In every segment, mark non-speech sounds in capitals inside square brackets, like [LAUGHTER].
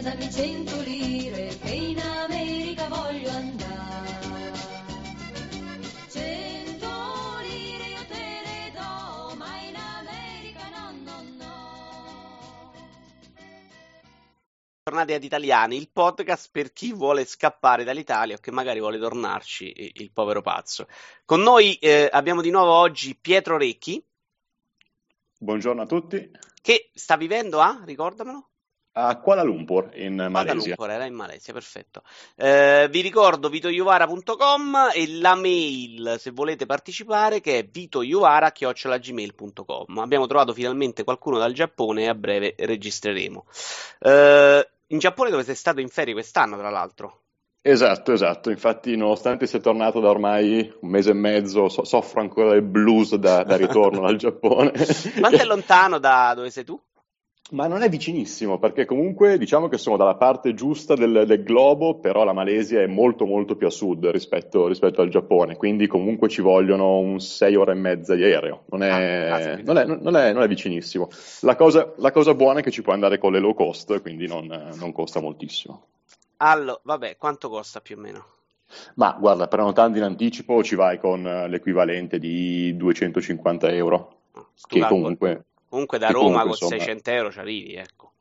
Dammi cento lire che in America voglio andare. Cento lire io te le do, ma in America no, no, no. Tornati ad Italiani, il podcast per chi vuole scappare dall'Italia o che magari vuole tornarci, il povero pazzo. Con noi eh, abbiamo di nuovo oggi Pietro Recchi, Buongiorno a tutti. che sta vivendo a, ricordamelo? A Kuala Lumpur, in Kuala Malesia. Lumpur, era in Malesia, perfetto. Eh, vi ricordo vitoiuvara.com e la mail se volete partecipare che è vitoiuvara.gmail.com. Abbiamo trovato finalmente qualcuno dal Giappone e a breve registreremo. Eh, in Giappone dove sei stato in ferie quest'anno, tra l'altro. Esatto, esatto. Infatti, nonostante sia tornato da ormai un mese e mezzo, so- soffro ancora del blues da, da ritorno [LAUGHS] dal Giappone. Quanto è lontano da dove sei tu? Ma non è vicinissimo, perché comunque diciamo che sono dalla parte giusta del, del globo, però la Malesia è molto molto più a sud rispetto, rispetto al Giappone, quindi comunque ci vogliono un 6 ore e mezza di aereo, non è, Ah, non è- non è- non è vicinissimo. La cosa, la cosa buona è che ci puoi andare con le low cost, quindi non, non costa moltissimo. Allora, vabbè, quanto costa più o meno? Ma guarda, prenotando in anticipo ci vai con eh, l'equivalente di 250 euro, No, sto che calcolo. comunque, Comunque da Roma comunque, con insomma- 600 euro ci arrivi, ecco.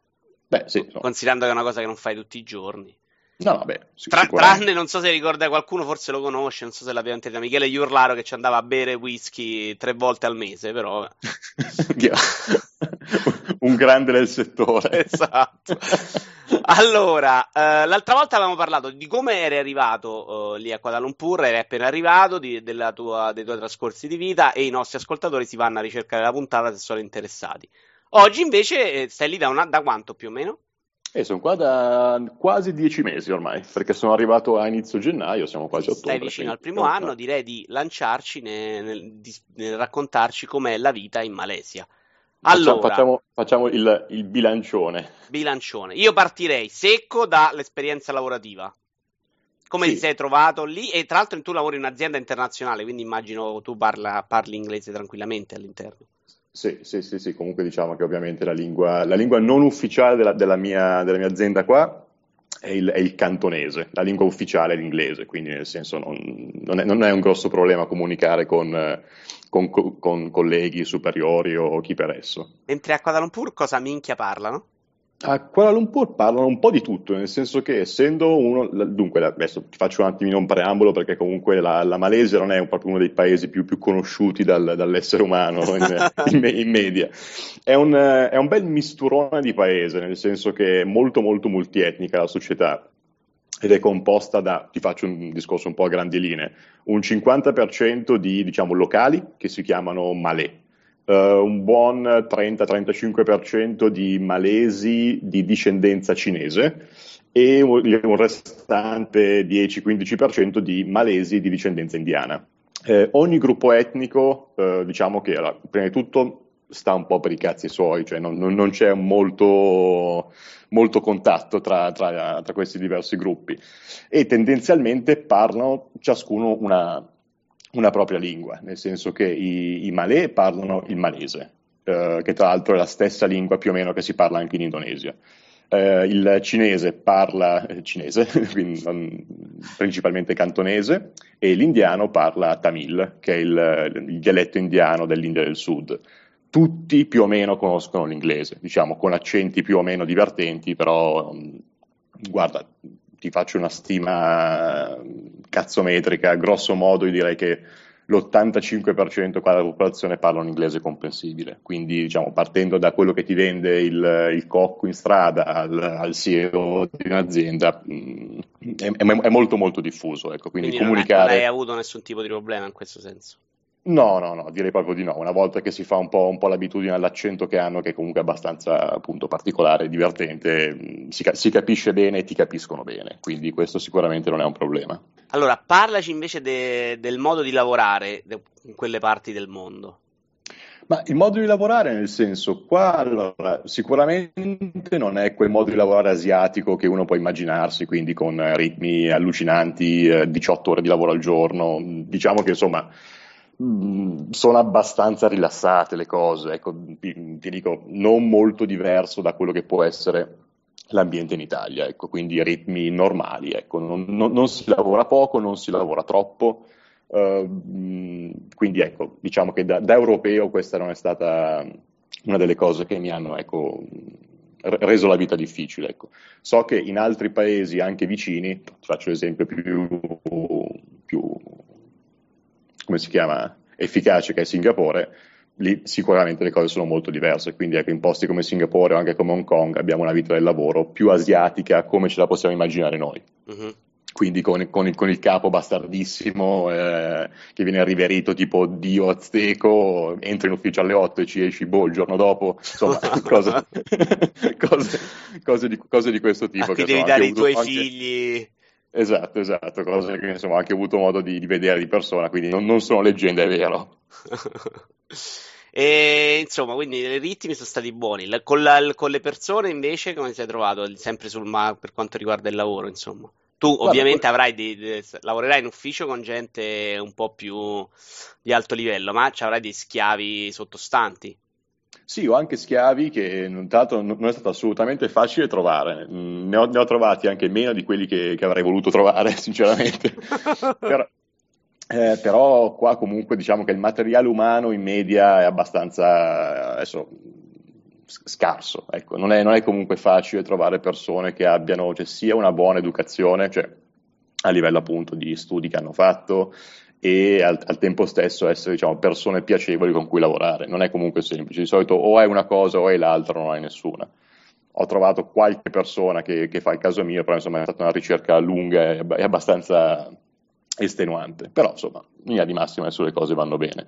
beh sì, no, Considerando che è una cosa che non fai tutti i giorni. no, vabbè, Tra- tranne, non so se ricorda qualcuno, forse lo conosce, non so se l'abbiamo intesa, Michele Iurlaro che ci andava a bere whisky tre volte al mese, però... [LAUGHS] Un grande del settore. [LAUGHS] Esatto. Allora, eh, l'altra volta avevamo parlato di come eri arrivato eh, lì a Kuala Lumpur, eri appena arrivato, di- della tua- dei tuoi trascorsi di vita e i nostri ascoltatori si vanno a ricercare la puntata se sono interessati. Oggi invece eh, stai lì da, una- da quanto più o meno? E sono qua da quasi dieci mesi ormai, perché sono arrivato a inizio gennaio, siamo quasi a ottobre. Stai vicino al primo anno, direi di lanciarci ne- nel, di- nel raccontarci com'è la vita in Malesia. Allora, facciamo, facciamo il, il bilancione. bilancione. Io partirei secco dall'esperienza lavorativa. Come Sì. ti sei trovato lì? E tra l'altro tu lavori in un'azienda internazionale, quindi immagino tu parla- parli inglese tranquillamente all'interno. Sì, sì, sì, sì, comunque diciamo che ovviamente la lingua, la lingua non ufficiale della, della mia, della mia azienda qua è il, è il cantonese, la lingua ufficiale è l'inglese, quindi nel senso non, non è, non è un grosso problema comunicare con, con co- con colleghi superiori o chi per esso. Mentre a Kuala Lumpur cosa minchia parlano? A Kuala Lumpur parlano un po' di tutto, nel senso che essendo uno, dunque adesso ti faccio un attimino un preambolo perché comunque la, la Malesia non è proprio uno dei paesi più, più conosciuti dal- dall'essere umano in, [LAUGHS] in in media, è un, è un bel misturone di paese, nel senso che è molto molto multietnica la società ed è composta da, ti faccio un discorso un po' a grandi linee, un 50% di diciamo locali che si chiamano Malè, eh, un buon 30-35% di malesi di discendenza cinese e un, restante 10-15% di malesi di discendenza indiana. Eh, ogni gruppo etnico, eh, diciamo che allora, prima di tutto sta un po' per i cazzi suoi, cioè non- non c'è molto, molto contatto tra, tra- tra questi diversi gruppi e tendenzialmente parlano ciascuno una, una propria lingua, nel senso che i, i malè parlano il malese, eh, che tra l'altro è la stessa lingua più o meno che si parla anche in Indonesia. Eh, il cinese parla eh, cinese, [LAUGHS] principalmente cantonese, e l'indiano parla tamil, che è il, il dialetto indiano dell'India del Sud. Tutti più o meno conoscono l'inglese, diciamo con accenti più o meno divertenti, però mh, guarda, ti faccio una stima eh, cazzometrica, grosso modo io direi che l'85% qua della popolazione parla un inglese comprensibile, quindi diciamo partendo da quello che ti vende il, il cocco in strada al, al CEO di un'azienda mh, è, è- è molto molto diffuso, ecco, quindi, Quindi comunicare... non hai avuto nessun tipo di problema in questo senso. No, no, no, direi proprio di no. Una volta che si fa un po', un po' l'abitudine all'accento che hanno, che comunque è abbastanza appunto particolare, divertente, mh, si, si capisce bene e ti capiscono bene, quindi questo sicuramente non è un problema. Allora, parlaci invece de- del modo di lavorare in quelle parti del mondo. Ma il modo di lavorare, nel senso, qua allora, sicuramente non è quel modo di lavorare asiatico che uno può immaginarsi, quindi con eh, ritmi allucinanti, eh, 18 ore di lavoro al giorno. Diciamo che insomma sono abbastanza rilassate le cose, ecco, ti, ti dico, non molto diverso da quello che può essere l'ambiente in Italia, ecco, quindi ritmi normali, ecco, non, non, non, si lavora poco, non si lavora troppo, uh, quindi ecco, diciamo che da, da, europeo questa non è stata una delle cose che mi hanno ecco, reso la vita difficile. Ecco. So che in altri paesi anche vicini, faccio l'esempio più come si chiama, efficace che è Singapore, lì sicuramente le cose sono molto diverse, quindi ecco, in posti come Singapore o anche come Hong Kong abbiamo una vita del lavoro più asiatica come ce la possiamo immaginare noi. Uh-huh. Quindi con, con, il, con, il, capo bastardissimo eh, che viene riverito tipo dio azteco, entri in ufficio alle 8 e ci esci boh il giorno dopo, insomma [LAUGHS] cose, [LAUGHS] cose, cose, di, cose, di, questo tipo. A che devi dare i tuoi anche... figli. Esatto, esatto, cose che insomma ho anche avuto modo di, di vedere di persona, quindi non, non sono leggende, è vero. [LAUGHS] E insomma, quindi i ritmi sono stati buoni. La, con, la, con, le persone invece, come ti sei trovato? Sempre sul per quanto riguarda il lavoro, insomma. Tu Guarda, ovviamente avrai di, di, lavorerai in ufficio con gente un po' più di alto livello, ma ci avrai dei schiavi sottostanti. Sì, ho anche schiavi che tra l'altro non è stato assolutamente facile trovare, ne ho, ne ho trovati anche meno di quelli che, che avrei voluto trovare, [LAUGHS] sinceramente. [LAUGHS] Però, eh, però qua comunque diciamo che il materiale umano in media è abbastanza adesso, scarso, ecco. non, è, non, è, comunque facile trovare persone che abbiano cioè, sia una buona educazione, cioè a livello appunto di studi che hanno fatto e al, al tempo stesso essere diciamo, persone piacevoli con cui lavorare, non è comunque semplice, di solito o è una cosa o è l'altra, non hai nessuna. Ho trovato qualche persona che, che, fa il caso mio, però insomma è stata una ricerca lunga e abbastanza estenuante, però insomma, in linea di massima adesso le cose vanno bene.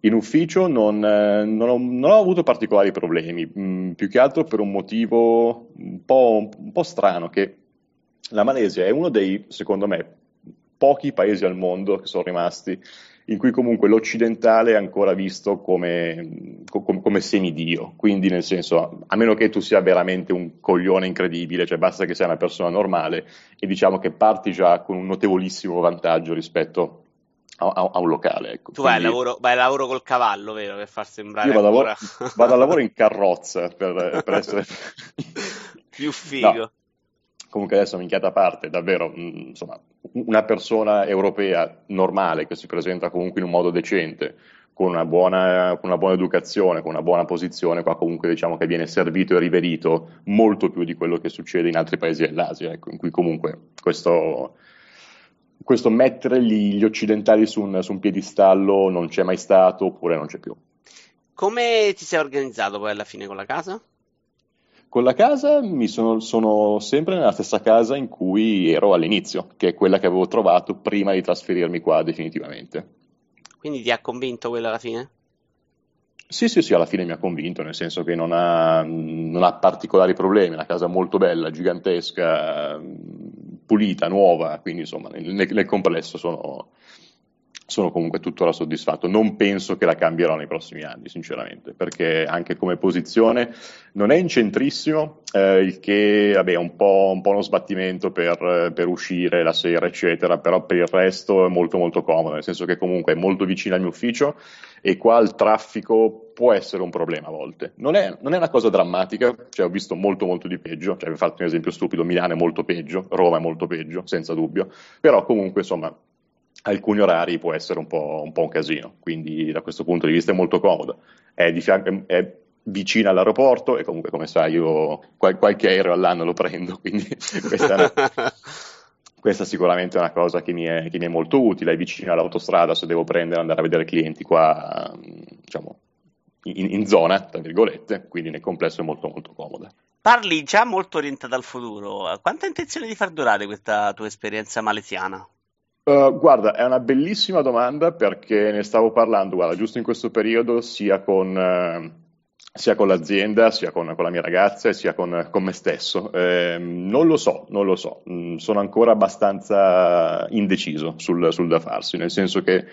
In ufficio non, non, ho, non ho, avuto particolari problemi, mm, più che altro per un motivo un po', un po' strano, che la Malesia è uno dei, secondo me, pochi paesi al mondo che sono rimasti in cui comunque l'occidentale è ancora visto come, come, come, semidio, quindi nel senso, a meno che tu sia veramente un coglione incredibile, cioè basta che sia una persona normale e diciamo che parti già con un notevolissimo vantaggio rispetto a, a, a un locale. Ecco. Tu quindi, vai, al lavoro, vai al lavoro col cavallo, vero, per far sembrare Io vado, ancora... lavoro, vado al lavoro in carrozza per, per essere... [LAUGHS] Più figo. No comunque adesso minchiata a parte, davvero, mm, insomma, una persona europea normale che si presenta comunque in un modo decente, con una, buona, con una buona educazione, con una buona posizione, qua comunque diciamo che viene servito e riverito molto più di quello che succede in altri paesi dell'Asia, ecco, in cui comunque questo, questo mettere gli, gli occidentali su un, su un piedistallo non c'è mai stato oppure non c'è più. Come ti sei organizzato poi alla fine con la casa? Con la casa mi sono, sono, sempre nella stessa casa in cui ero all'inizio, che è quella che avevo trovato prima di trasferirmi qua definitivamente. Quindi ti ha convinto quella alla fine? Sì, sì, sì, alla fine mi ha convinto, nel senso che non ha, non ha particolari problemi, è una casa molto bella, gigantesca, pulita, nuova, quindi insomma nel, nel complesso sono, sono comunque tuttora soddisfatto. Non penso che la cambierò nei prossimi anni, sinceramente, perché anche come posizione non è in centrissimo, eh, il che vabbè, è un po', un po uno sbattimento per, per, uscire la sera, eccetera, però per il resto è molto molto comodo, nel senso che comunque è molto vicino al mio ufficio e qua il traffico può essere un problema a volte. Non è, non è una cosa drammatica, cioè ho visto molto molto di peggio, cioè vi fatto un esempio stupido, Milano è molto peggio, Roma è molto peggio, senza dubbio, però comunque insomma alcuni orari può essere un po', un po', un casino, quindi da questo punto di vista è molto comodo. È, di fianco, è vicina all'aeroporto e comunque come sai io qual- qualche aereo all'anno lo prendo, [LAUGHS] quindi questa, è una, [LAUGHS] questa sicuramente è una cosa che mi, è, che mi, è, molto utile, è vicina all'autostrada se devo prendere andare a vedere clienti qua, diciamo, in, in zona, tra virgolette, quindi nel complesso è molto molto comoda. Parli già molto orientata al futuro, quanta intenzione di far durare questa tua esperienza malesiana? Uh, guarda, è una bellissima domanda perché ne stavo parlando, guarda, giusto in questo periodo, sia con, uh, sia con l'azienda, sia con, con, la mia ragazza e sia con, con me stesso. Eh, non lo so, non lo so, mm, sono ancora abbastanza indeciso sul, sul, da farsi, nel senso che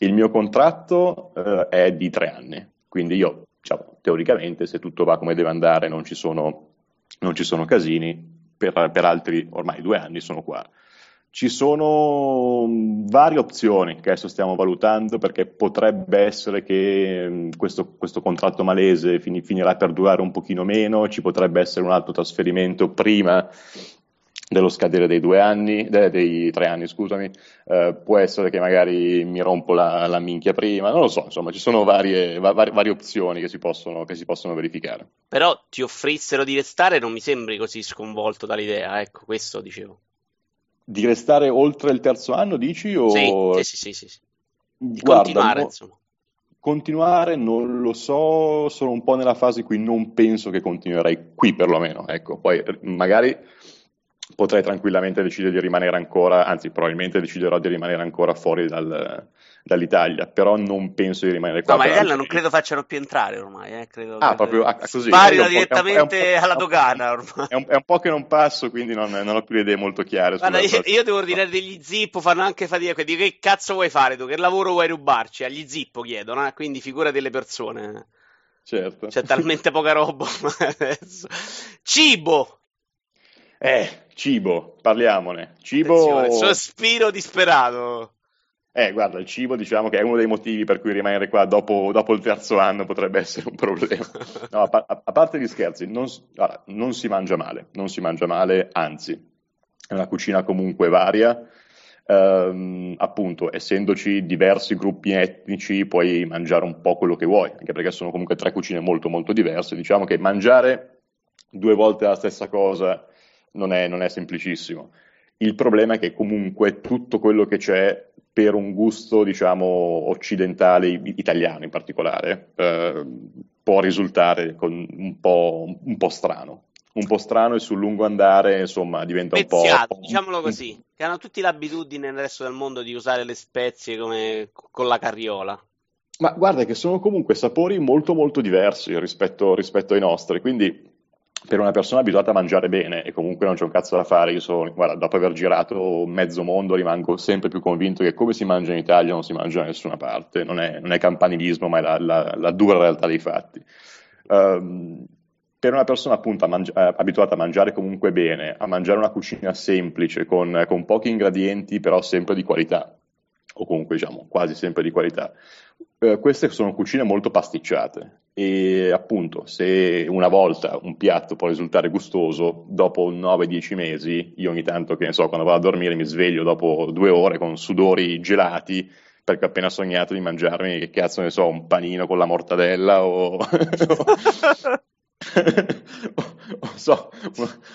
il mio contratto uh, è di tre anni, quindi io, diciamo, teoricamente, se tutto va come deve andare, non ci sono, non ci sono casini, per, per altri ormai due anni sono qua Ci sono mm, varie opzioni che adesso stiamo valutando perché potrebbe essere che mm, questo, questo contratto malese fin- finirà per durare un pochino meno, ci potrebbe essere un altro trasferimento prima dello scadere dei due anni, dei, dei tre anni, scusami, eh, può essere che magari mi rompo la, la, minchia prima, non lo so, insomma, ci sono varie, va, varie opzioni che si, possono, che si, possono, verificare. Però ti offrissero di restare, non mi sembri così sconvolto dall'idea, ecco, questo dicevo. Di restare oltre il terzo anno, dici? O... Sì, sì, sì, sì, sì. Di Guarda, continuare, no, insomma. Continuare non lo so, sono un po' nella fase in cui non penso che continuerei qui perlomeno, ecco, poi magari potrei tranquillamente decidere di rimanere ancora, anzi probabilmente deciderò di rimanere ancora fuori dal, dall'Italia, però non penso di rimanere qua. No, ma l'Italia non credo facciano più entrare ormai, eh? credo ah, proprio ah, così. Sparino direttamente alla dogana ormai. È un, è un, po' che non passo, quindi non, non ho più le idee molto chiare. Guarda, io, io, devo ordinare degli zippo, fanno anche fatica, dico che cazzo vuoi fare tu, che lavoro vuoi rubarci? Agli zippo chiedono, eh? quindi figura delle persone. Certo. C'è talmente poca roba [LAUGHS] adesso. Cibo! Eh, cibo, parliamone. Cibo... Attenzione, sospiro disperato. Eh, guarda, il cibo diciamo che è uno dei motivi per cui rimanere qua dopo, dopo il terzo anno potrebbe essere un problema. [LAUGHS] No, a, a, a, parte gli scherzi, non, guarda, non, si mangia male, non si mangia male, anzi, è una cucina comunque varia. Um, appunto, essendoci diversi gruppi etnici, puoi mangiare un po' quello che vuoi, anche perché sono comunque tre cucine molto molto diverse. Diciamo che mangiare due volte la stessa cosa non è, non è semplicissimo. Il problema è che comunque tutto quello che c'è per un gusto, diciamo, occidentale, italiano in particolare, eh, può risultare un po', un, po', strano. Un po' strano e sul lungo andare, insomma, diventa Speziato, un po'. Diciamolo così, che hanno tutti l'abitudine nel resto del mondo di usare le spezie come con la carriola. Ma guarda che sono comunque sapori molto molto diversi rispetto, rispetto ai nostri, quindi per una persona abituata a mangiare bene e comunque non c'è un cazzo da fare, io sono, guarda, dopo aver girato mezzo mondo rimango sempre più convinto che come si mangia in Italia non si mangia da nessuna parte, non è, non è campanilismo ma è la, la, la, dura realtà dei fatti. Um, per una persona appunto a mangi- eh, abituata a mangiare comunque bene, a mangiare una cucina semplice con, con pochi ingredienti però sempre di qualità, o comunque diciamo quasi sempre di qualità, eh, queste sono cucine molto pasticciate e appunto se una volta un piatto può risultare gustoso, dopo 9-10 mesi, io ogni tanto che ne so, quando vado a dormire mi sveglio dopo due ore con sudori gelati perché ho appena sognato di mangiarmi, che cazzo ne so, un panino con la mortadella o... [LAUGHS] [LAUGHS] o so,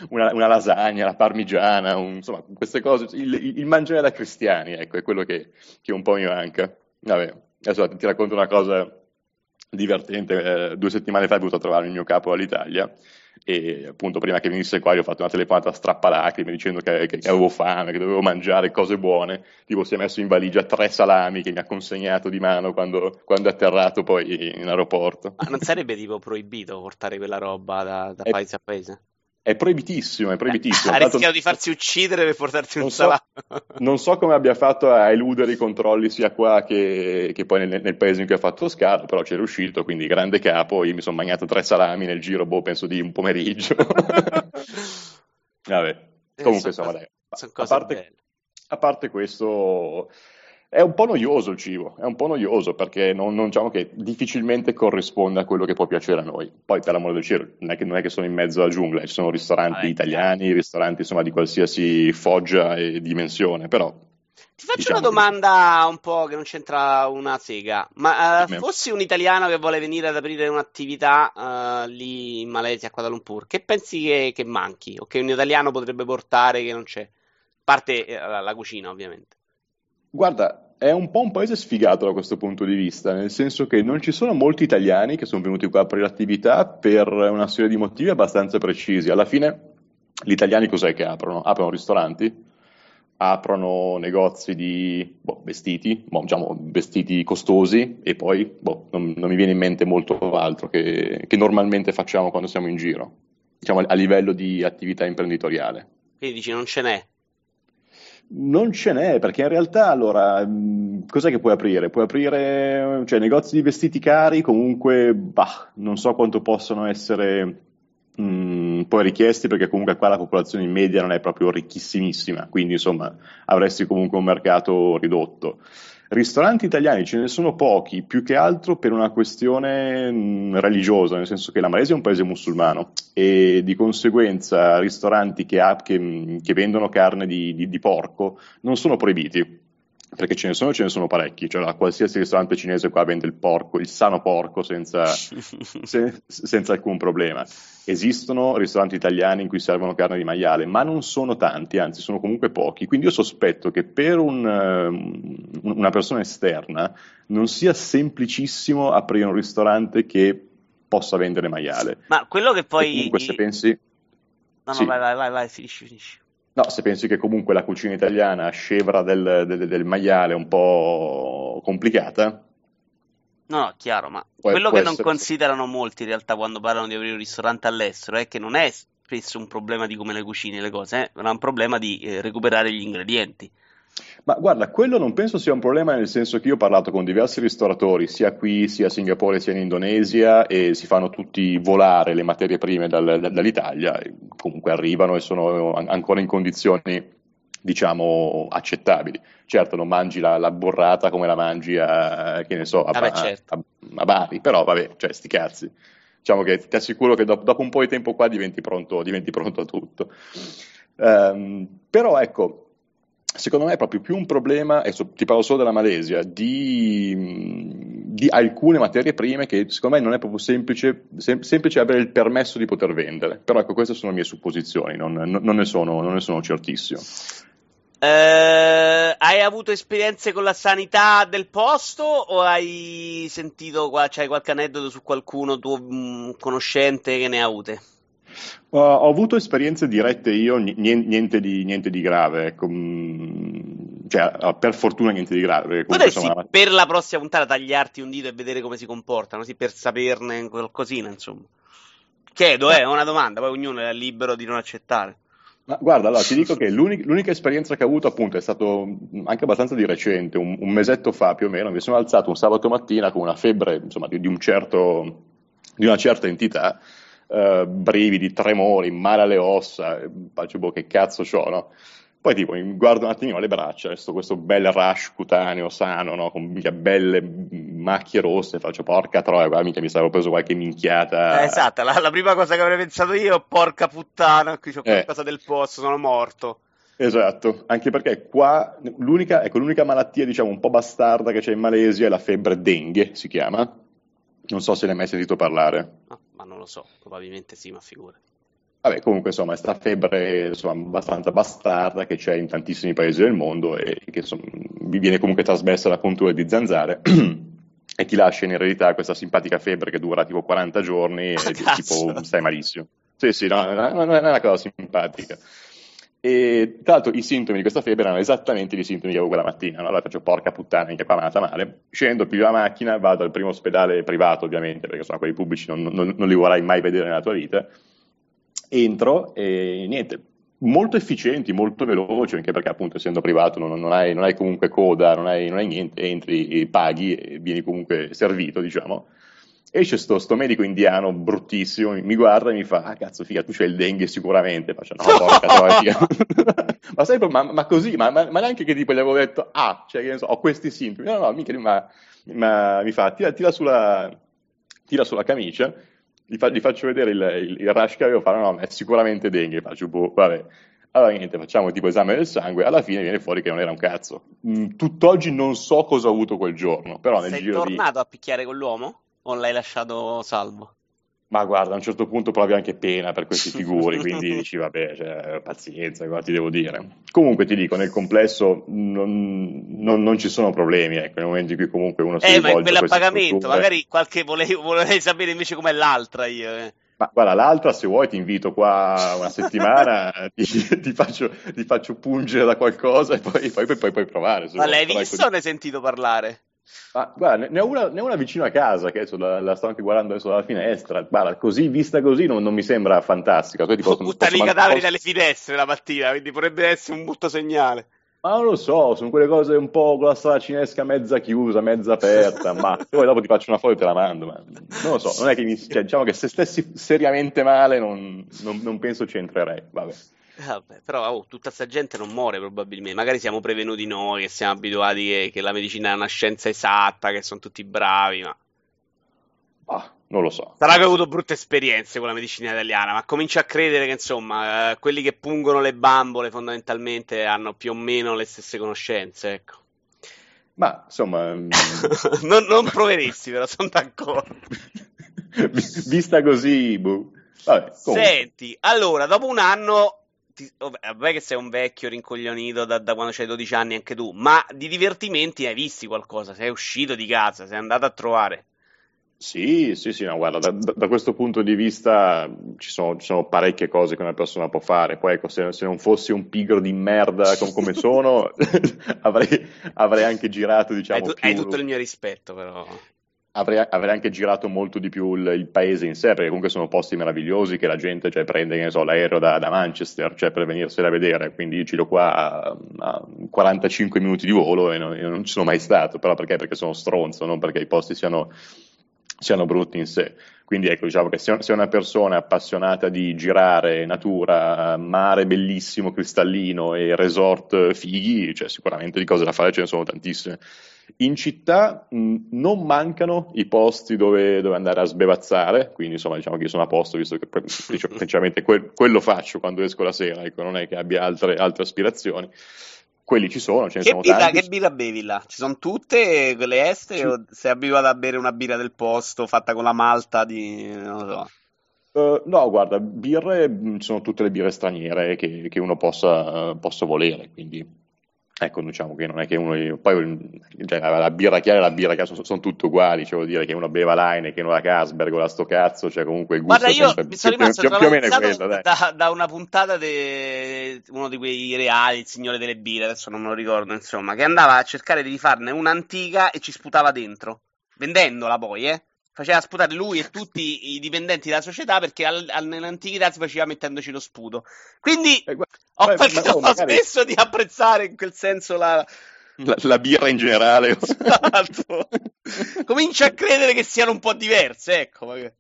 una, una, lasagna, la parmigiana, un, insomma, queste cose, il, il, mangiare da cristiani, ecco, è quello che, che un po' mi manca. Vabbè, adesso ti racconto una cosa divertente. Eh, due settimane fa è venuto a trovare il mio capo all'Italia e appunto prima che venisse qua gli ho fatto una telefonata strappalacrime dicendo che, che, che, avevo fame, che dovevo mangiare cose buone, tipo si è messo in valigia tre salami che mi ha consegnato di mano quando, quando è atterrato poi in aeroporto. Ma non sarebbe tipo proibito portare quella roba da, da paese a paese? È proibitissimo, è proibitissimo. Ha rischiato di farsi uccidere per portarti un salame. So, non so come abbia fatto a eludere i controlli sia qua che, che poi nel, nel, paese in cui ha fatto scalo, però ci è riuscito, quindi grande capo, io mi sono mangiato tre salami nel giro, boh, penso di un pomeriggio. [LAUGHS] Vabbè, eh, comunque insomma, dai. A parte, a parte questo, è un po' noioso il cibo, è un po' noioso perché non, non, diciamo che difficilmente corrisponde a quello che può piacere a noi. Poi, per l'amore del cielo, non è che, non è che sono in mezzo alla giungla, ci sono ristoranti ah, italiani, ristoranti insomma di qualsiasi foggia e dimensione, però. Ti faccio diciamo una domanda che... un po' che non c'entra una sega, ma uh, fossi un italiano che vuole venire ad aprire un'attività uh, lì in Malesia, a Kuala Lumpur, che pensi che, che manchi o che un italiano potrebbe portare che non c'è? A parte eh, la cucina, ovviamente. Guarda, è un po' un paese sfigato da questo punto di vista, nel senso che non ci sono molti italiani che sono venuti qua a aprire l'attività per una serie di motivi abbastanza precisi. Alla fine, gli italiani cos'è che aprono? Aprono ristoranti, aprono negozi di boh, vestiti, boh, diciamo vestiti costosi e poi boh, non, non, mi viene in mente molto altro che, che normalmente facciamo quando siamo in giro, diciamo a livello di attività imprenditoriale. Quindi dici non ce n'è? Non ce n'è, perché in realtà allora cos'è che puoi aprire? Puoi aprire cioè, negozi di vestiti cari, comunque, bah, non so quanto possono essere mh, poi richiesti perché comunque qua la popolazione in media non è proprio ricchissimissima, quindi insomma avresti comunque un mercato ridotto. Ristoranti italiani ce ne sono pochi, più che altro per una questione mh, religiosa, nel senso che la Malesia è un paese musulmano e di conseguenza ristoranti che, ha, che, che vendono carne di, di, di porco non sono proibiti perché ce ne sono ce ne sono parecchi, cioè qualsiasi ristorante cinese qua vende il porco, il sano porco senza, [LAUGHS] se, senza, alcun problema. Esistono ristoranti italiani in cui servono carne di maiale, ma non sono tanti, anzi sono comunque pochi, quindi io sospetto che per un, um, una persona esterna non sia semplicissimo aprire un ristorante che possa vendere maiale. Ma quello che poi... E comunque se pensi... No, no, sì. vai, vai, vai, vai, finisci, finisci. No, se pensi che comunque la cucina italiana scevra del, del, del maiale è un po' complicata. No, no, chiaro, ma può, quello può che non considerano molti in realtà quando parlano di aprire un ristorante all'estero è che non è spesso un problema di come le cucini le cose, eh? è un problema di eh, recuperare gli ingredienti. Ma guarda, quello non penso sia un problema nel senso che io ho parlato con diversi ristoratori, sia qui, sia a Singapore, sia in Indonesia, e si fanno tutti volare le materie prime dal, dall'Italia, comunque arrivano e sono ancora in condizioni diciamo accettabili. Certo, non mangi la, la borrata come la mangi a, che ne so, a, vabbè, certo. a, a Bari, però vabbè, cioè sti cazzi. Diciamo che ti assicuro che dopo, dopo un po' di tempo qua diventi pronto, diventi pronto a tutto. Um, però ecco, secondo me è proprio più un problema, adesso ti parlo solo della Malesia, di, di, alcune materie prime che secondo me non è proprio semplice, sem- semplice, avere il permesso di poter vendere. Però ecco, queste sono le mie supposizioni, non, non, non, ne, sono, non ne, sono, certissimo. Eh, hai avuto esperienze con la sanità del posto o hai sentito, c'hai qualche aneddoto su qualcuno tuo mh, mm, conoscente che ne ha avute? Uh, ho avuto esperienze dirette io, niente di, niente di grave, ecco, mm, cioè, per fortuna niente di grave. Potresti insomma... per la prossima puntata tagliarti un dito e vedere come si comportano, sì, per saperne qualcosina, insomma. Chiedo, eh, è una domanda, poi ognuno è libero di non accettare. Ma guarda, allora ti dico che l'unica, l'unica, esperienza che ho avuto appunto è stato anche abbastanza di recente, un, un, mesetto fa più o meno, mi sono alzato un sabato mattina con una febbre insomma, di, di, un certo, di una certa entità uh, brividi, tremori, male alle ossa, faccio boh, che cazzo c'ho, no? Poi tipo guardo un attimino le braccia, questo, questo bel rash cutaneo sano, no? con mica belle macchie rosse, faccio porca troia, qua mica mi stavo preso qualche minchiata. Eh, esatto, la, la, prima cosa che avrei pensato io, porca puttana, qui c'ho eh. qualcosa del posto, sono morto. Esatto, anche perché qua l'unica, ecco, l'unica malattia diciamo un po' bastarda che c'è in Malesia è la febbre dengue, si chiama. Non so se ne hai mai sentito parlare. No ma non lo so, probabilmente sì, ma figura. Vabbè, comunque insomma, è questa febbre insomma, abbastanza bastarda che c'è in tantissimi paesi del mondo e che insomma, viene comunque trasmessa da punture di zanzare [CLEARS THROAT] e ti lascia in eredità questa simpatica febbre che dura tipo 40 giorni e ah, tipo stai malissimo. Sì, sì, no, non è una cosa simpatica. E tra l'altro i sintomi di questa febbre erano esattamente i sintomi che avevo quella mattina. No? Allora faccio porca puttana, qua è male. Scendo, piglio la macchina, vado al primo ospedale privato, ovviamente, perché sono quelli pubblici, non, non, non li vorrai mai vedere nella tua vita. Entro e niente, molto efficienti, molto veloci, anche perché appunto essendo privato non, non, hai, hai, comunque coda, non hai, hai, niente, entri, paghi e vieni comunque servito, diciamo. Esce sto, sto, medico indiano bruttissimo, mi guarda e mi fa, ah cazzo figa, tu c'hai il dengue sicuramente. Faccio, no, porca troia. [LAUGHS] ma, sai, ma, ma così, ma, ma, ma, neanche che tipo gli avevo detto, ah, cioè, che ne so, ho questi sintomi. No, no, mica, ma, ma mi fa, tira, tira, sulla, tira sulla camicia, gli, fa, gli, faccio vedere il, il, il rash che avevo, fa, no, no, è sicuramente dengue. Faccio, boh, vabbè. Allora niente, facciamo tipo esame del sangue, alla fine viene fuori che non era un cazzo. Mm, tutt'oggi non so cosa ho avuto quel giorno, però nel Sei giro di... tornato a picchiare con l'uomo? O l'hai lasciato salvo? Ma guarda, a un certo punto provi anche pena per questi [LAUGHS] figuri, quindi dici vabbè, cioè, pazienza, cosa ti devo dire. Comunque ti dico, nel complesso non, non, non ci sono problemi, ecco, nel momento in cui comunque uno si eh, rivolge ma è quella a pagamento, strutture... magari qualche volevo, volevo sapere invece com'è l'altra io. Eh. Ma guarda, l'altra se vuoi ti invito qua una settimana, [LAUGHS] ti, ti, faccio, ti, faccio, pungere da qualcosa e poi, poi, poi, poi puoi provare. Ma l'hai visto o ne hai sentito parlare? Ma guarda, ne ho, una, ne ho una vicino a casa che adesso la, la, sto anche guardando adesso dalla finestra. Guarda, così vista così non, non mi sembra fantastica. Cioè, tipo, Buttare i cadaveri dalle finestre la mattina, quindi potrebbe essere un brutto segnale. Ma non lo so, sono quelle cose un po' con la strada cinesca mezza chiusa, mezza aperta, ma [LAUGHS] poi dopo ti faccio una foto e te la mando, ma non lo so, non è che mi, cioè, diciamo che se stessi seriamente male non, non, non penso ci entrerei, vabbè. Vabbè, però oh, tutta sta gente non muore probabilmente. Magari siamo prevenuti noi, che siamo abituati che, che la medicina è una scienza esatta, che sono tutti bravi, ma... Ah, non lo so. Sarà che ho avuto brutte esperienze con la medicina italiana, ma comincio a credere che insomma, eh, quelli che pungono le bambole fondamentalmente hanno più o meno le stesse conoscenze, ecco. Ma insomma, mm, [LAUGHS] non, non proveresti, però sono d'accordo. [LAUGHS] vista così, boh. Vabbè. Senti, allora, dopo un anno, ti, vabbè, vabbè che sei un vecchio rincoglionito da, da quando c'hai 12 anni anche tu, ma di divertimenti hai visti qualcosa? Sei uscito di casa, sei andato a trovare? Sì, sì, sì, no, guarda, da, da- questo punto di vista ci sono, ci sono parecchie cose che una persona può fare. Poi ecco, se, se non fossi un pigro di merda com- come sono, [LAUGHS] avrei, avrei anche girato, Hai, diciamo, tu- più, hai tutto il mio rispetto, però. Avrei, avrei anche girato molto di più il, il paese in sé, perché comunque sono posti meravigliosi che la gente cioè, prende, so, l'aereo da, da Manchester, cioè, per venirsela a vedere, quindi io giro qua a, a 45 minuti di volo e non, non ci sono mai stato, però perché? Perché sono stronzo, non perché i posti siano siano brutti in sé. Quindi ecco, diciamo che se una persona è appassionata di girare natura, mare bellissimo, cristallino e resort fighi, cioè sicuramente di cose da fare ce ne sono tantissime. In città mh, non mancano i posti dove, dove andare a sbevazzare, quindi insomma diciamo che io sono a posto, visto che principalmente quel- quello faccio quando esco la sera, ecco, non è che abbia altre, altre aspirazioni. Quelli ci sono, ce ne Che sono birra, tanti. che birra bevi là? Ci sono tutte quelle estere Sì. o sei abituato a bere una birra del posto fatta con la malta di... non lo so. Eh, no, guarda, birre, ci sono tutte le birre straniere che, che uno possa, possa volere, quindi ecco, diciamo che non è che uno, poi cioè, la, birra chiara e la birra chiara sono, sono tutte uguali, cioè vuol dire che uno beva l'Heineken, che uno la Carlsberg o la sto cazzo, cioè comunque il gusto Guarda, io sempre mi sono rimasto più- più o meno quello, da, da una puntata di uno di quei reali, il signore delle birre, adesso non me lo ricordo, insomma, che andava a cercare di rifarne un'antica e ci sputava dentro, vendendola poi, eh. Faceva sputare lui e tutti i dipendenti della società perché al- al- nell'antichità si faceva mettendoci lo sputo. Quindi Eh, guarda, ho, ma- perché ma- oh, ho magari di apprezzare in quel senso la, la, la birra in generale. [LAUGHS] Esatto. Comincio a credere che siano un po' diverse, ecco. magari.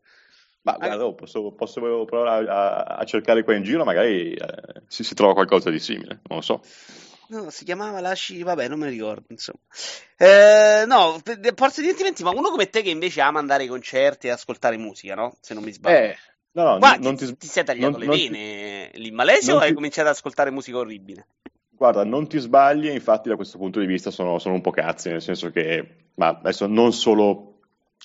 Ma guarda, oh, posso, posso provare a, a- a cercare qua in giro, magari eh, si, si trova qualcosa di simile, non lo so. No, si chiamava la C, vabbè, non me lo ricordo, insomma. Eh, no, forza di divertimenti, ma uno come te che invece ama andare ai concerti e ascoltare musica, no? Se non mi sbaglio. Eh, no, no, Qua non, ti, ti, ti sei tagliato non- le non ti- vene lì in Malesia o hai cominciato ad ascoltare musica orribile? Guarda, non ti sbagli, infatti da questo punto di vista sono, sono un po' cazzi, nel senso che, ma adesso non solo,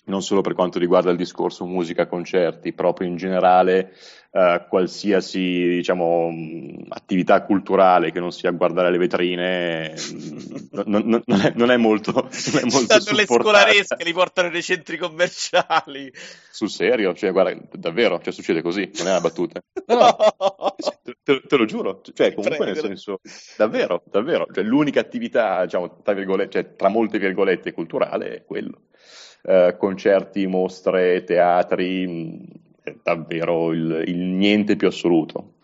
non solo per quanto riguarda il discorso musica, concerti, proprio in generale, eh, qualsiasi, diciamo, mh, attività culturale che non sia guardare le vetrine, mh, non, non- non è, non è molto, non è molto Stanno le scolaresche, li portano nei centri commerciali. Sul serio? Cioè, guarda, davvero, cioè, succede così, non è una battuta. [LAUGHS] No, no, te, te- te lo giuro, cioè comunque nel senso, davvero, davvero, cioè, l'unica attività, diciamo, tra virgolette, cioè, tra molte virgolette, culturale è quello. Eh, concerti, mostre, teatri, è davvero il, il niente più assoluto,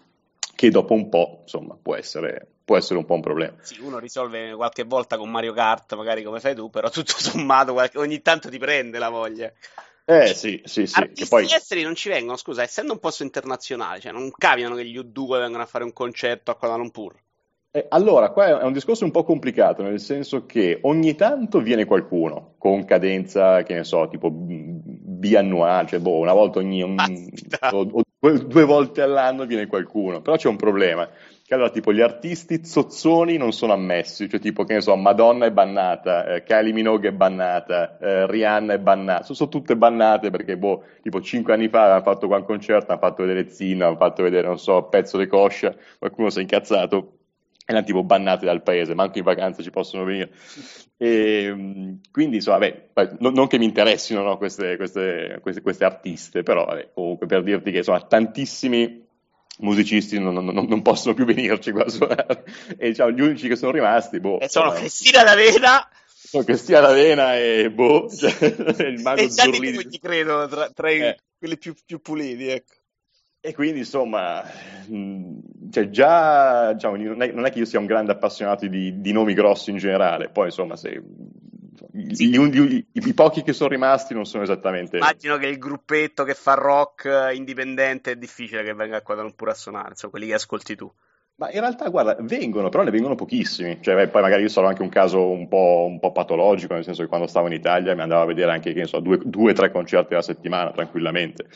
che dopo un po', insomma, può essere, può essere un po' un problema. Sì, uno risolve qualche volta con Mario Kart, magari come fai tu, però tutto [LAUGHS] sommato qualche- ogni tanto ti prende la voglia. Eh sì, sì, sì, che Artisti poi... esteri non ci vengono, scusa, essendo un posto internazionale, cioè non capitano che gli U2 vengano a fare un concerto a Kuala Lumpur. Eh, allora, qua è un discorso un po' complicato, nel senso che ogni tanto viene qualcuno con cadenza, che ne so, tipo biannuale, cioè boh, una volta ogni Aspetta. o, o due, due volte all'anno viene qualcuno, però c'è un problema, che allora tipo gli artisti zozzoni non sono ammessi, cioè tipo che ne so, Madonna è bannata, eh, Kylie Minogue è bannata, eh, Rihanna è bannata, sono, sono tutte bannate perché boh, tipo cinque anni fa hanno fatto qua un concerto, hanno fatto vedere Zina, hanno fatto vedere, non so, pezzo di coscia, qualcuno si è incazzato erano tipo bannate dal paese, manco in vacanza ci possono venire. E, mh, quindi, insomma, vabbè, non, che mi interessino no, queste, queste, queste, queste artiste, però vabbè, comunque per dirti che insomma, tantissimi musicisti non, non- non- possono più venirci qua a suonare. E diciamo, gli unici che sono rimasti, boh, E sono Cristina D'Avena sono Cristiana D'Avena e boh, cioè, il mago e Gianni Zurlini. Pugni, credo, tra, tra i- Eh. quelli più, più puliti, ecco. E quindi insomma, mh, cioè già diciamo, non, è, non, è, che io sia un grande appassionato di, di nomi grossi in generale, poi insomma se, gli, gli, i, pochi che sono rimasti non sono esattamente... Immagino che il gruppetto che fa rock indipendente è difficile che venga a Kuala Lumpur a suonare, insomma quelli che ascolti tu. Ma in realtà, guarda, vengono, però ne vengono pochissimi. Cioè, poi magari io sarò anche un caso un po', un po', patologico, nel senso che quando stavo in Italia mi andavo a vedere anche, che ne so, due o tre concerti alla settimana, tranquillamente.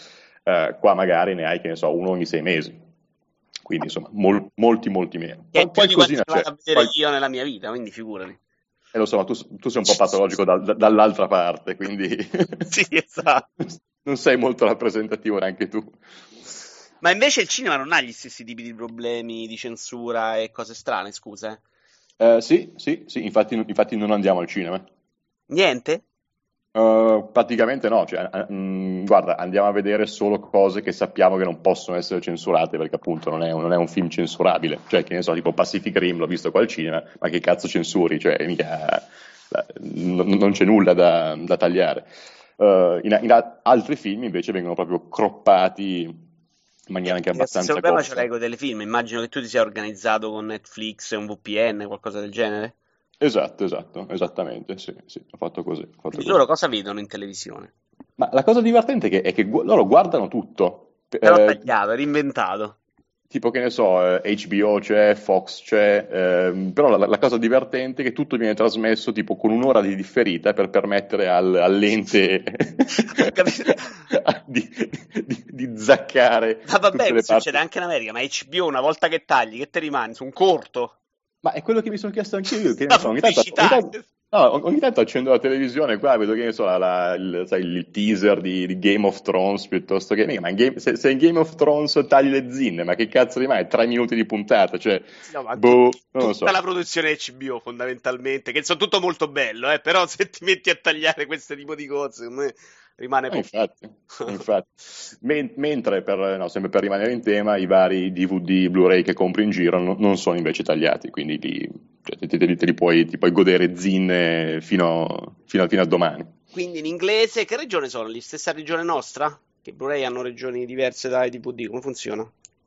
Uh, qua magari ne hai, che ne so, uno ogni sei mesi. Quindi, insomma, mol, molti, molti meno. Che è qualcosina c'è. a vedere poi... io nella mia vita, quindi figurati. E lo so, ma tu, tu sei un po' patologico da, da, dall'altra parte, quindi... [LAUGHS] sì, esatto. non sei molto rappresentativo neanche tu. Ma invece il cinema non ha gli stessi tipi di problemi di censura e cose strane, scusa? Eh, sì, sì, sì, infatti, infatti non andiamo al cinema. Niente? Uh, praticamente no, cioè, mh, guarda, andiamo a vedere solo cose che sappiamo che non possono essere censurate perché appunto non è, non è un film censurabile, cioè che ne so, tipo Pacific Rim l'ho visto qua al cinema, ma che cazzo censuri, cioè mica, non, non c'è nulla da, da tagliare. Uh, in, in, altri film invece vengono proprio croppati in maniera anche abbastanza Il problema ce l'hai con delle film, immagino che tu ti sia organizzato con Netflix, un VPN, qualcosa del genere? Esatto, esatto, esattamente, sì, sì, ho fatto così. Ho fatto loro cosa vedono in televisione? Ma la cosa divertente è che, è che loro guardano tutto. Però eh, tagliato, reinventato tipo che ne so, eh, HBO c'è, Fox c'è, ehm, però la, la, cosa divertente è che tutto viene trasmesso tipo con un'ora di differita per permettere al, all'ente [LAUGHS] [LAUGHS] di, di, di, zaccare. Ma vabbè, succede anche in America, ma HBO una volta che tagli, che ti rimane? Su un corto? Ma è quello che mi sono chiesto anche io, che ne so, ogni tanto, ogni tanto, No, ogni tanto accendo la televisione qua vedo che so, la, la, il, sai, il, teaser di, di, Game of Thrones piuttosto che. Ma in Game, se, se, in Game of Thrones tagli le zinne, ma che cazzo rimane? Tre minuti di puntata, cioè. No, boh, tu, non lo so. la produzione HBO fondamentalmente, che sono tutto molto bello, eh, però [LAUGHS] se ti metti a tagliare questo tipo di cose, secondo me rimane eh, infatti, [LAUGHS] infatti. Men- mentre per, no, sempre per rimanere in tema i vari DVD Blu-ray che compri in giro non, non sono invece tagliati quindi li, cioè, te, te, te, li puoi, puoi godere zinne fino, fino, fino, a domani quindi in inglese che regione sono? Lì stessa regione nostra? che Blu-ray hanno regioni diverse dai DVD come funziona?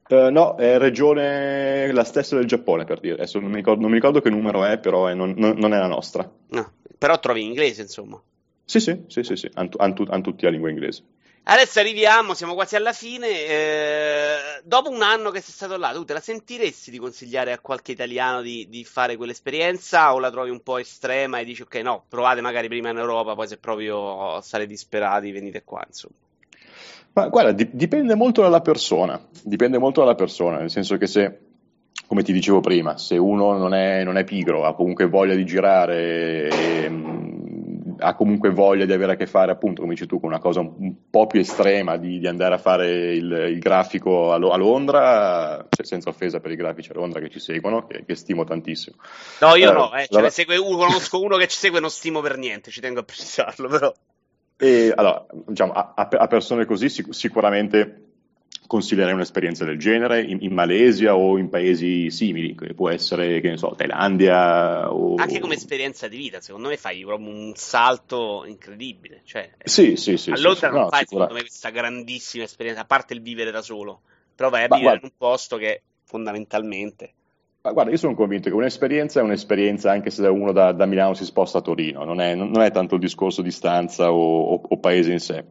Uh, no, è regione la stessa del Giappone per dire adesso non mi ricordo, non mi ricordo che numero è però è, non, non, non, è la nostra no, però trovi in inglese insomma sì, sì, sì, sì, sì. hanno tutti la lingua inglese. Adesso arriviamo, siamo quasi alla fine. Eh, dopo un anno che sei stato là, tu te la sentiresti di consigliare a qualche italiano di, di, fare quell'esperienza o la trovi un po' estrema e dici ok, no, provate magari prima in Europa, poi se proprio state disperati venite qua, insomma. Ma guarda, di, dipende molto dalla persona, dipende molto dalla persona, nel senso che se, come ti dicevo prima, se uno non è, non è pigro, ha comunque voglia di girare, e, ha comunque voglia di avere a che fare, appunto, come dici tu, con una cosa un, po' più estrema di, di andare a fare il, il grafico a, a Londra, cioè, senza offesa per i grafici a Londra che ci seguono, che, che stimo tantissimo. No, io eh, no, eh, cioè, segue, conosco uno che ci segue e non stimo per niente, ci tengo a precisarlo, però. E allora, diciamo, a, a persone così sic- sicuramente consiglierei un'esperienza del genere in, in, Malesia o in paesi simili, che può essere, che ne so, Thailandia o... Anche come esperienza di vita, secondo me fai proprio un salto incredibile. Cioè, sì, sì, sì. A Londra sì, non no, fai, secondo me, questa grandissima esperienza, a parte il vivere da solo, però vai a Ma vivere guarda, in un posto che fondamentalmente... Ma guarda, io sono convinto che un'esperienza è un'esperienza anche se uno da, da Milano si sposta a Torino, non è, non è, tanto il discorso distanza o, o, o paese in sé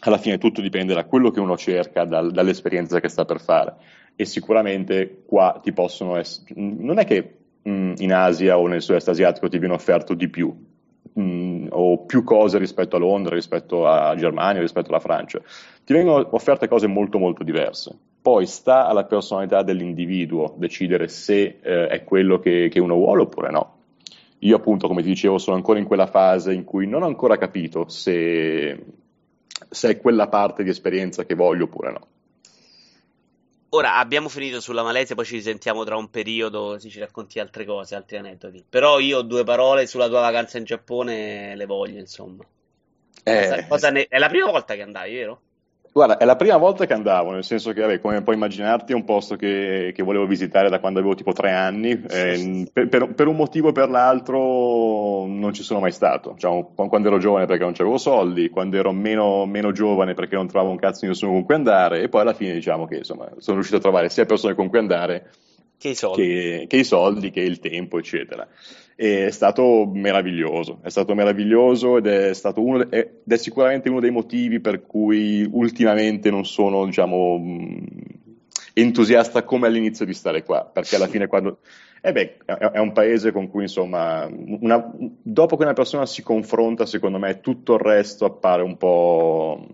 alla fine tutto dipende da quello che uno cerca, dal, dall'esperienza che sta per fare. E sicuramente qua ti possono essere. Non è che mh, in Asia o nel sud-est asiatico ti viene offerto di più, mh, o più cose rispetto a Londra, rispetto a Germania, rispetto alla Francia. Ti vengono offerte cose molto, molto diverse. Poi sta alla personalità dell'individuo decidere se eh, è quello che, che uno vuole oppure no. Io appunto, come ti dicevo, sono ancora in quella fase in cui non ho ancora capito se se è quella parte di esperienza che voglio oppure no. Ora abbiamo finito sulla Malesia, poi ci risentiamo tra un periodo, se ci racconti altre cose, altri aneddoti. Però io due parole sulla tua vacanza in Giappone le voglio, insomma. Eh, cosa ne... È la prima volta che andai, vero? Guarda, è la prima volta che andavo, nel senso che, vabbè, come puoi immaginarti, è un posto che, che volevo visitare da quando avevo tipo tre anni. Eh, per, per- per un motivo o per l'altro non ci sono mai stato. Qu- quando ero giovane perché non avevo soldi, quando ero meno, meno giovane perché non trovavo un cazzo di nessuno con cui andare, e poi alla fine diciamo che insomma, sono riuscito a trovare sia persone con cui andare Che i soldi. che, che i soldi, che il tempo, eccetera. E È stato meraviglioso, è stato meraviglioso ed è stato uno, ed è sicuramente uno dei motivi per cui ultimamente non sono, diciamo, mh, entusiasta come all'inizio di stare qua, perché alla fine quando... Eh beh, è un paese con cui, insomma, una- dopo che una persona si confronta, secondo me, tutto il resto appare un po',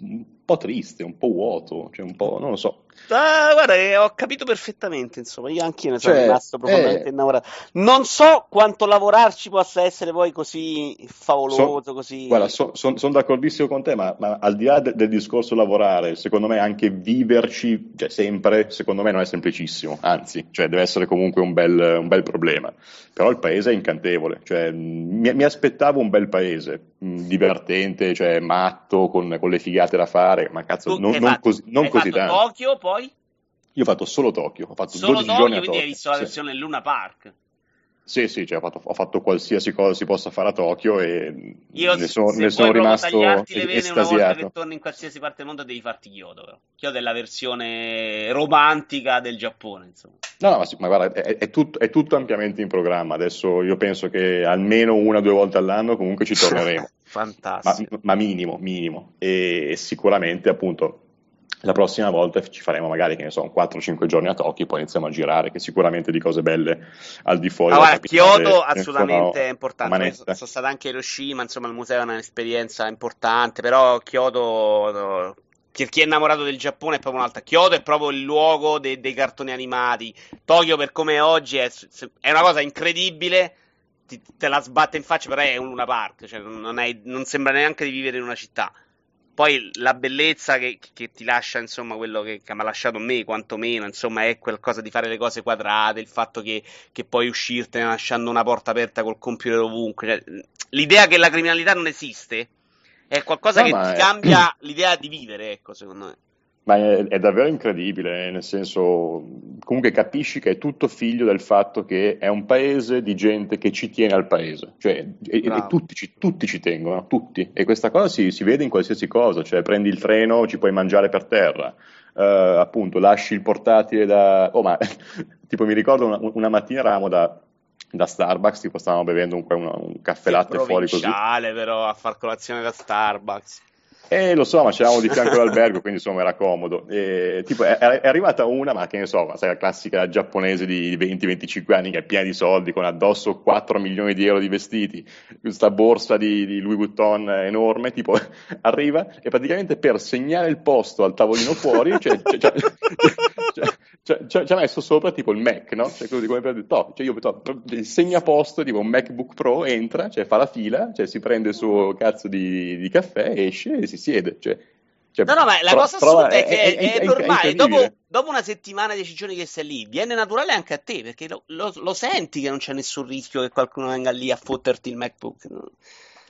un po' triste, un po' vuoto, cioè un po', non lo so. Ah, guarda, eh, ho capito perfettamente, insomma, io anch'io ne sono Cioè, rimasto profondamente eh, innamorato. Non so quanto lavorarci possa essere poi così favoloso, So- così... guarda, sono d'accordissimo con te, ma, ma al di là de- del discorso lavorare, secondo me anche viverci, cioè sempre, secondo me non è semplicissimo, anzi, cioè deve essere comunque un bel, un bel problema. Però il paese è incantevole, cioè, mh, mi, mi aspettavo un bel paese, mh, divertente, cioè matto, con, con le figate da fare, ma cazzo, Tu non, non fatto? così, non così tanto. Tokyo, poi? Io ho fatto solo Tokyo, ho fatto Solo 12 giorni Tokyo, a quindi hai Tokyo. visto la Sì. versione Luna Park. Sì, sì, cioè ho fatto, ho fatto qualsiasi cosa si possa fare a Tokyo e Io, ne se ne sono rimasto vene una volta che estasiato. torni in qualsiasi parte del mondo, devi farti Kyoto, però. Kyoto è la versione romantica del Giappone, insomma. No, no, ma, sì, ma guarda, è, è tutto, è tutto ampiamente in programma. Adesso io penso che almeno una o due volte all'anno comunque ci torneremo, [LAUGHS] ma, Fantastico. ma minimo, minimo. E sicuramente appunto la prossima volta ci faremo magari, che ne so, un 4-5 giorni a Tokyo, poi iniziamo a girare, che sicuramente di cose belle al di fuori capitale Kyoto assolutamente sono è importante. Poi so- manetta. sono stato anche a Hiroshima, insomma, il museo è un'esperienza importante, però Kyoto, no, chi è innamorato del Giappone è proprio un'altra. Kyoto è proprio il luogo de- dei cartoni animati. Tokyo, per come è oggi, è, è una cosa incredibile. Ti- te la sbatte in faccia, però è un Luna Park, cioè non, hai- non sembra neanche di vivere in una città. Poi la bellezza che, che ti lascia, insomma, quello che, che mi ha lasciato me, quantomeno, insomma, è qualcosa di fare le cose quadrate, il fatto che, che puoi uscirtene lasciando una porta aperta col computer ovunque. Cioè, l'idea che la criminalità non esiste è qualcosa No, che ti è- cambia l'idea di vivere, ecco, secondo me. Ma è, è davvero incredibile, nel senso, comunque capisci che è tutto figlio del fatto che è un paese di gente che ci tiene al paese, cioè, e, e tutti, ci, tutti ci tengono, tutti, e questa cosa si, si vede in qualsiasi cosa, cioè prendi il treno, ci puoi mangiare per terra, eh, appunto, lasci il portatile da... Oh, ma [LAUGHS] tipo mi ricordo una, una mattina eravamo da, da Starbucks, tipo stavamo bevendo un, un- un caffè latte fuori così, provinciale, però, a far colazione da Starbucks. Eh, lo so, ma c'eravamo di fianco all'albergo, quindi insomma era comodo. E, tipo, è, è arrivata una, ma che ne so, sai, la classica giapponese di 20-25 anni che è piena di soldi, con addosso 4 milioni di euro di vestiti, questa borsa di, di Louis Vuitton enorme, tipo, [LAUGHS] arriva e praticamente per segnare il posto al tavolino fuori, cioè, cioè, cioè, cioè, ci ha messo sopra tipo il Mac, no? Cioè, così come per dire, "Toh", cioè, io to, il segnaposto, tipo un MacBook Pro, entra, cioè, fa la fila, cioè, si prende il suo cazzo di, di caffè, esce e si siede. Cioè, cioè, No, no, ma la pro- cosa assurda è che è, è normale. Dopo, dopo una settimana, dieci giorni che sei lì, viene naturale anche a te, perché lo, lo- lo senti che non c'è nessun rischio che qualcuno venga lì a fotterti il MacBook.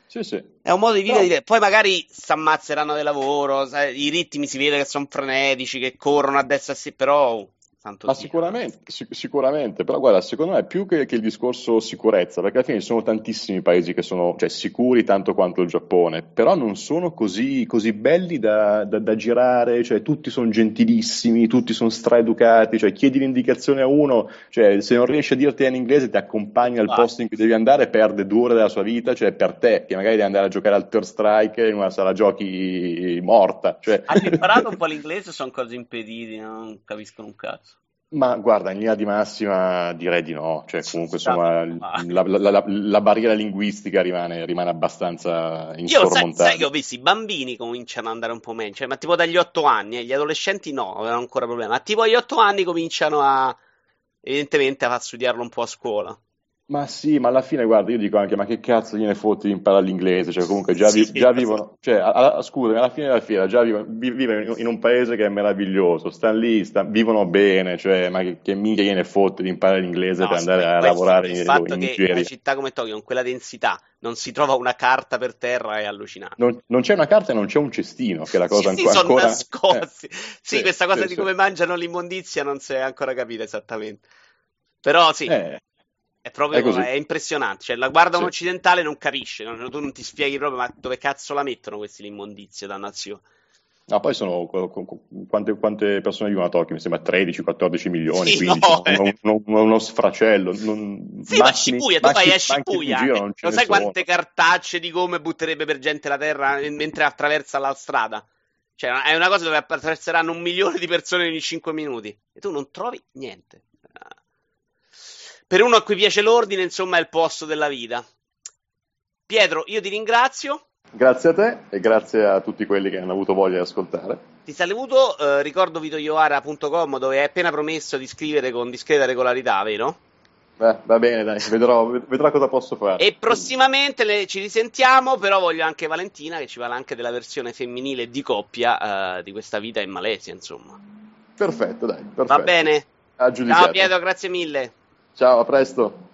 Sì, sì. È un modo di vivere No. diverso. Poi magari si ammazzeranno del lavoro, sai, i ritmi si vede che sono frenetici, che corrono a destra e a sinistra, però... santo Ma sicuramente, sic- sicuramente, però guarda, secondo me più che, che il discorso sicurezza, perché alla fine ci sono tantissimi paesi che sono cioè, sicuri tanto quanto il Giappone, però non sono così, così belli da, da- da girare, cioè tutti sono gentilissimi, tutti sono straeducati, cioè chiedi l'indicazione a uno, cioè se non riesce a dirti in inglese ti accompagna al Basta. posto in cui devi andare perde due ore della sua vita, cioè per te, che magari devi andare a giocare al Third Strike in una sala giochi morta, cioè... Hanno imparato un po' [LAUGHS] l'inglese sono cose impediti, non capiscono un cazzo. Ma guarda, in linea di massima direi di no, cioè comunque insomma la, la- la- la barriera linguistica rimane, rimane abbastanza Io sai, insormontabile. sai che ho visto i bambini cominciano ad andare un po' meglio, cioè, ma tipo dagli 8 anni, eh, gli adolescenti no, avevano ancora problemi, ma tipo agli 8 anni cominciano a, evidentemente, a studiarlo un po' a scuola. Ma sì, ma alla fine, guarda, io dico anche, ma che cazzo gliene fotti di imparare l'inglese? Cioè, comunque già, vi- Sì, già vivono, cioè, scusami, alla fine della fiera, già vivono, vi- vivono in, in un paese che è meraviglioso, stanno lì, sta- vivono bene, cioè, ma che, che minchia gliene fotte di imparare l'inglese No, per sì, andare a il- lavorare il in, fatto in che Nigeria? una città come Tokyo con quella densità non si trova una carta per terra è allucinante. Non, non c'è una carta e non c'è un cestino, che è la cosa sì, sì, anco- sono ancora... nascosti. eh, sì, sì, questa cosa sì, di sì. come mangiano l'immondizia non si è ancora capita esattamente. Però sì, Eh, è proprio è è impressionante. Cioè, la guarda un Sì. occidentale non capisce, non- tu non ti spieghi proprio ma dove cazzo la mettono questi l'immondizia, dannazione. No, poi sono qu- qu- quante, quante persone vivono a Tokyo? Mi sembra 13-14 milioni, Sì, 15, no, eh. uno, uno- sfracello. Non, Sì, ma macchine- Shibuya, tu vai a Shibuya, giro eh, non sai quante cartacce di come butterebbe per gente la terra eh, mentre attraversa la strada? Cioè, è una cosa dove attraverseranno un milione di persone ogni 5 minuti e tu non trovi niente. Per uno a cui piace l'ordine, insomma, è il posto della vita. Pietro, io ti ringrazio. Grazie a te e grazie a tutti quelli che hanno avuto voglia di ascoltare. Ti saluto, eh, ricordo vitoioara.com dove hai appena promesso di scrivere con discreta regolarità, vero? Beh, va bene, dai, vedrò, vedrò cosa posso fare. E prossimamente le- ci risentiamo, però voglio anche Valentina che ci parla anche della versione femminile di coppia eh, di questa vita in Malesia, insomma. Perfetto, dai, perfetto. Va bene? Ciao Pietro, grazie mille. Ciao, a presto.